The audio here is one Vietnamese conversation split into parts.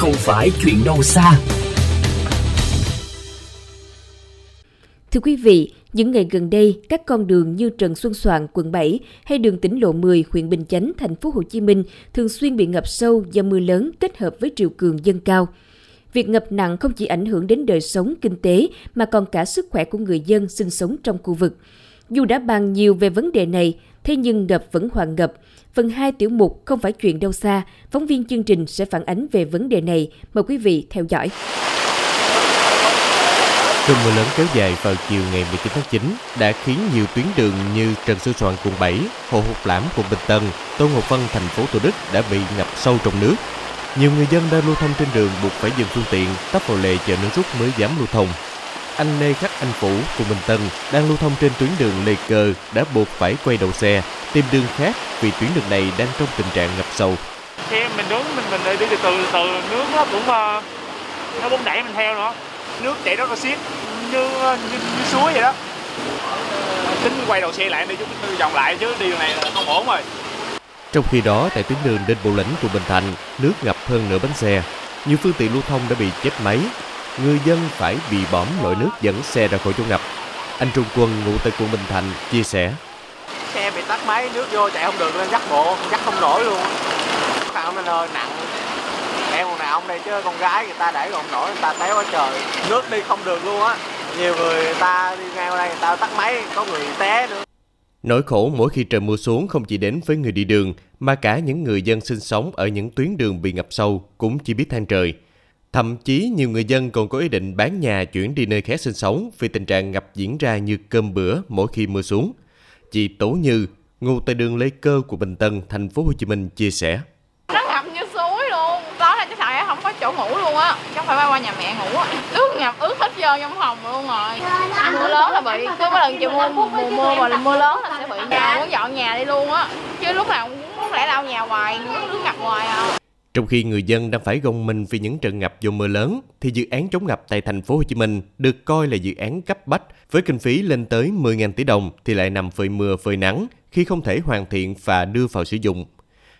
không phải chuyện đâu xa. Thưa quý vị, những ngày gần đây, các con đường như Trần Xuân Soạn, quận 7 hay đường tỉnh lộ 10, huyện Bình Chánh, thành phố Hồ Chí Minh thường xuyên bị ngập sâu do mưa lớn kết hợp với triều cường dâng cao. Việc ngập nặng không chỉ ảnh hưởng đến đời sống kinh tế mà còn cả sức khỏe của người dân sinh sống trong khu vực. Dù đã bàn nhiều về vấn đề này, thế nhưng ngập vẫn hoàn ngập. Phần 2 tiểu mục không phải chuyện đâu xa, phóng viên chương trình sẽ phản ánh về vấn đề này. Mời quý vị theo dõi. Cơn mưa lớn kéo dài vào chiều ngày 19 tháng 9 đã khiến nhiều tuyến đường như Trần Sư Soạn quận 7, Hồ Hục Lãm quận Bình Tân, Tôn Ngọc Vân thành phố Thủ Đức đã bị ngập sâu trong nước. Nhiều người dân đang lưu thông trên đường buộc phải dừng phương tiện, tấp vào lề chờ nước rút mới dám lưu thông. Anh Lê Khắc Anh Phủ, quận Bình Tân đang lưu thông trên tuyến đường Lê Cơ đã buộc phải quay đầu xe, tìm đường khác vì tuyến đường này đang trong tình trạng ngập sâu. Khi mình đứng mình mình đi từ từ từ nước nó cũng uh, nó cũng đẩy mình theo nữa. Nước chảy rất là xiết như, như như suối vậy đó. Tính quay đầu xe lại đi chút vòng lại chứ đi đường này không ổn rồi. Trong khi đó, tại tuyến đường Đinh Bộ Lĩnh, quận Bình Thạnh, nước ngập hơn nửa bánh xe. Nhiều phương tiện lưu thông đã bị chết máy. Người dân phải bị bõm lội nước dẫn xe ra khỏi chỗ ngập. Anh Trung Quân, ngụ tại quận Bình Thạnh, chia sẻ. Xe bị tắt máy, nước vô chạy không được nên dắt bộ, dắt không nổi luôn. Không nên ơi, nặng. Em còn nào ông đây chứ con gái người ta đẩy không nổi, người ta té quá trời. Nước đi không được luôn á. Nhiều người, người ta đi ngang qua đây người ta tắt máy, có người té nữa. Nỗi khổ mỗi khi trời mưa xuống không chỉ đến với người đi đường, mà cả những người dân sinh sống ở những tuyến đường bị ngập sâu cũng chỉ biết than trời. Thậm chí nhiều người dân còn có ý định bán nhà chuyển đi nơi khác sinh sống vì tình trạng ngập diễn ra như cơm bữa mỗi khi mưa xuống. Chị Tố Như, ngụ tại đường Lê Cơ của Bình Tân, thành phố Hồ Chí Minh chia sẻ. Nó ngập như suối luôn, đó là chắc thằng không có chỗ ngủ luôn á, chắc phải bay qua nhà mẹ ngủ á. Nước ngập ướt hết trơn trong phòng luôn rồi. Mưa lớn là bị, cứ mỗi lần chiều mưa mùa mưa mà mưa lớn là sẽ bị nhà muốn dọn nhà đi luôn á. Chứ lúc nào cũng muốn lẽ lau nhà hoài, nước, ngập hoài à. Trong khi người dân đang phải gồng mình vì những trận ngập do mưa lớn, thì dự án chống ngập tại thành phố Hồ Chí Minh được coi là dự án cấp bách với kinh phí lên tới 10.000 tỷ đồng thì lại nằm phơi mưa phơi nắng khi không thể hoàn thiện và đưa vào sử dụng.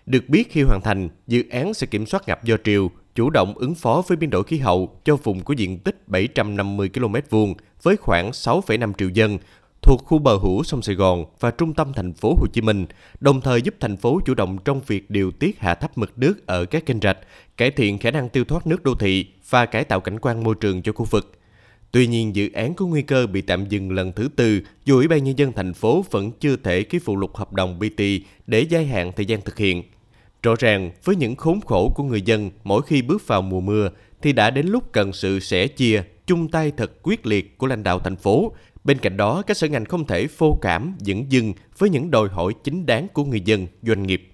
Được biết khi hoàn thành, dự án sẽ kiểm soát ngập do triều, chủ động ứng phó với biến đổi khí hậu cho vùng có diện tích 750 km vuông với khoảng 6,5 triệu dân thuộc khu bờ hữu sông Sài Gòn và trung tâm thành phố Hồ Chí Minh, đồng thời giúp thành phố chủ động trong việc điều tiết hạ thấp mực nước ở các kênh rạch, cải thiện khả năng tiêu thoát nước đô thị và cải tạo cảnh quan môi trường cho khu vực. Tuy nhiên, dự án có nguy cơ bị tạm dừng lần thứ tư dù Ủy ban Nhân dân thành phố vẫn chưa thể ký phụ lục hợp đồng BT để gia hạn thời gian thực hiện. Rõ ràng, với những khốn khổ của người dân mỗi khi bước vào mùa mưa, thì đã đến lúc cần sự sẻ chia, chung tay thật quyết liệt của lãnh đạo thành phố. Bên cạnh đó, các sở ngành không thể phô cảm, dẫn dưng với những đòi hỏi chính đáng của người dân, doanh nghiệp.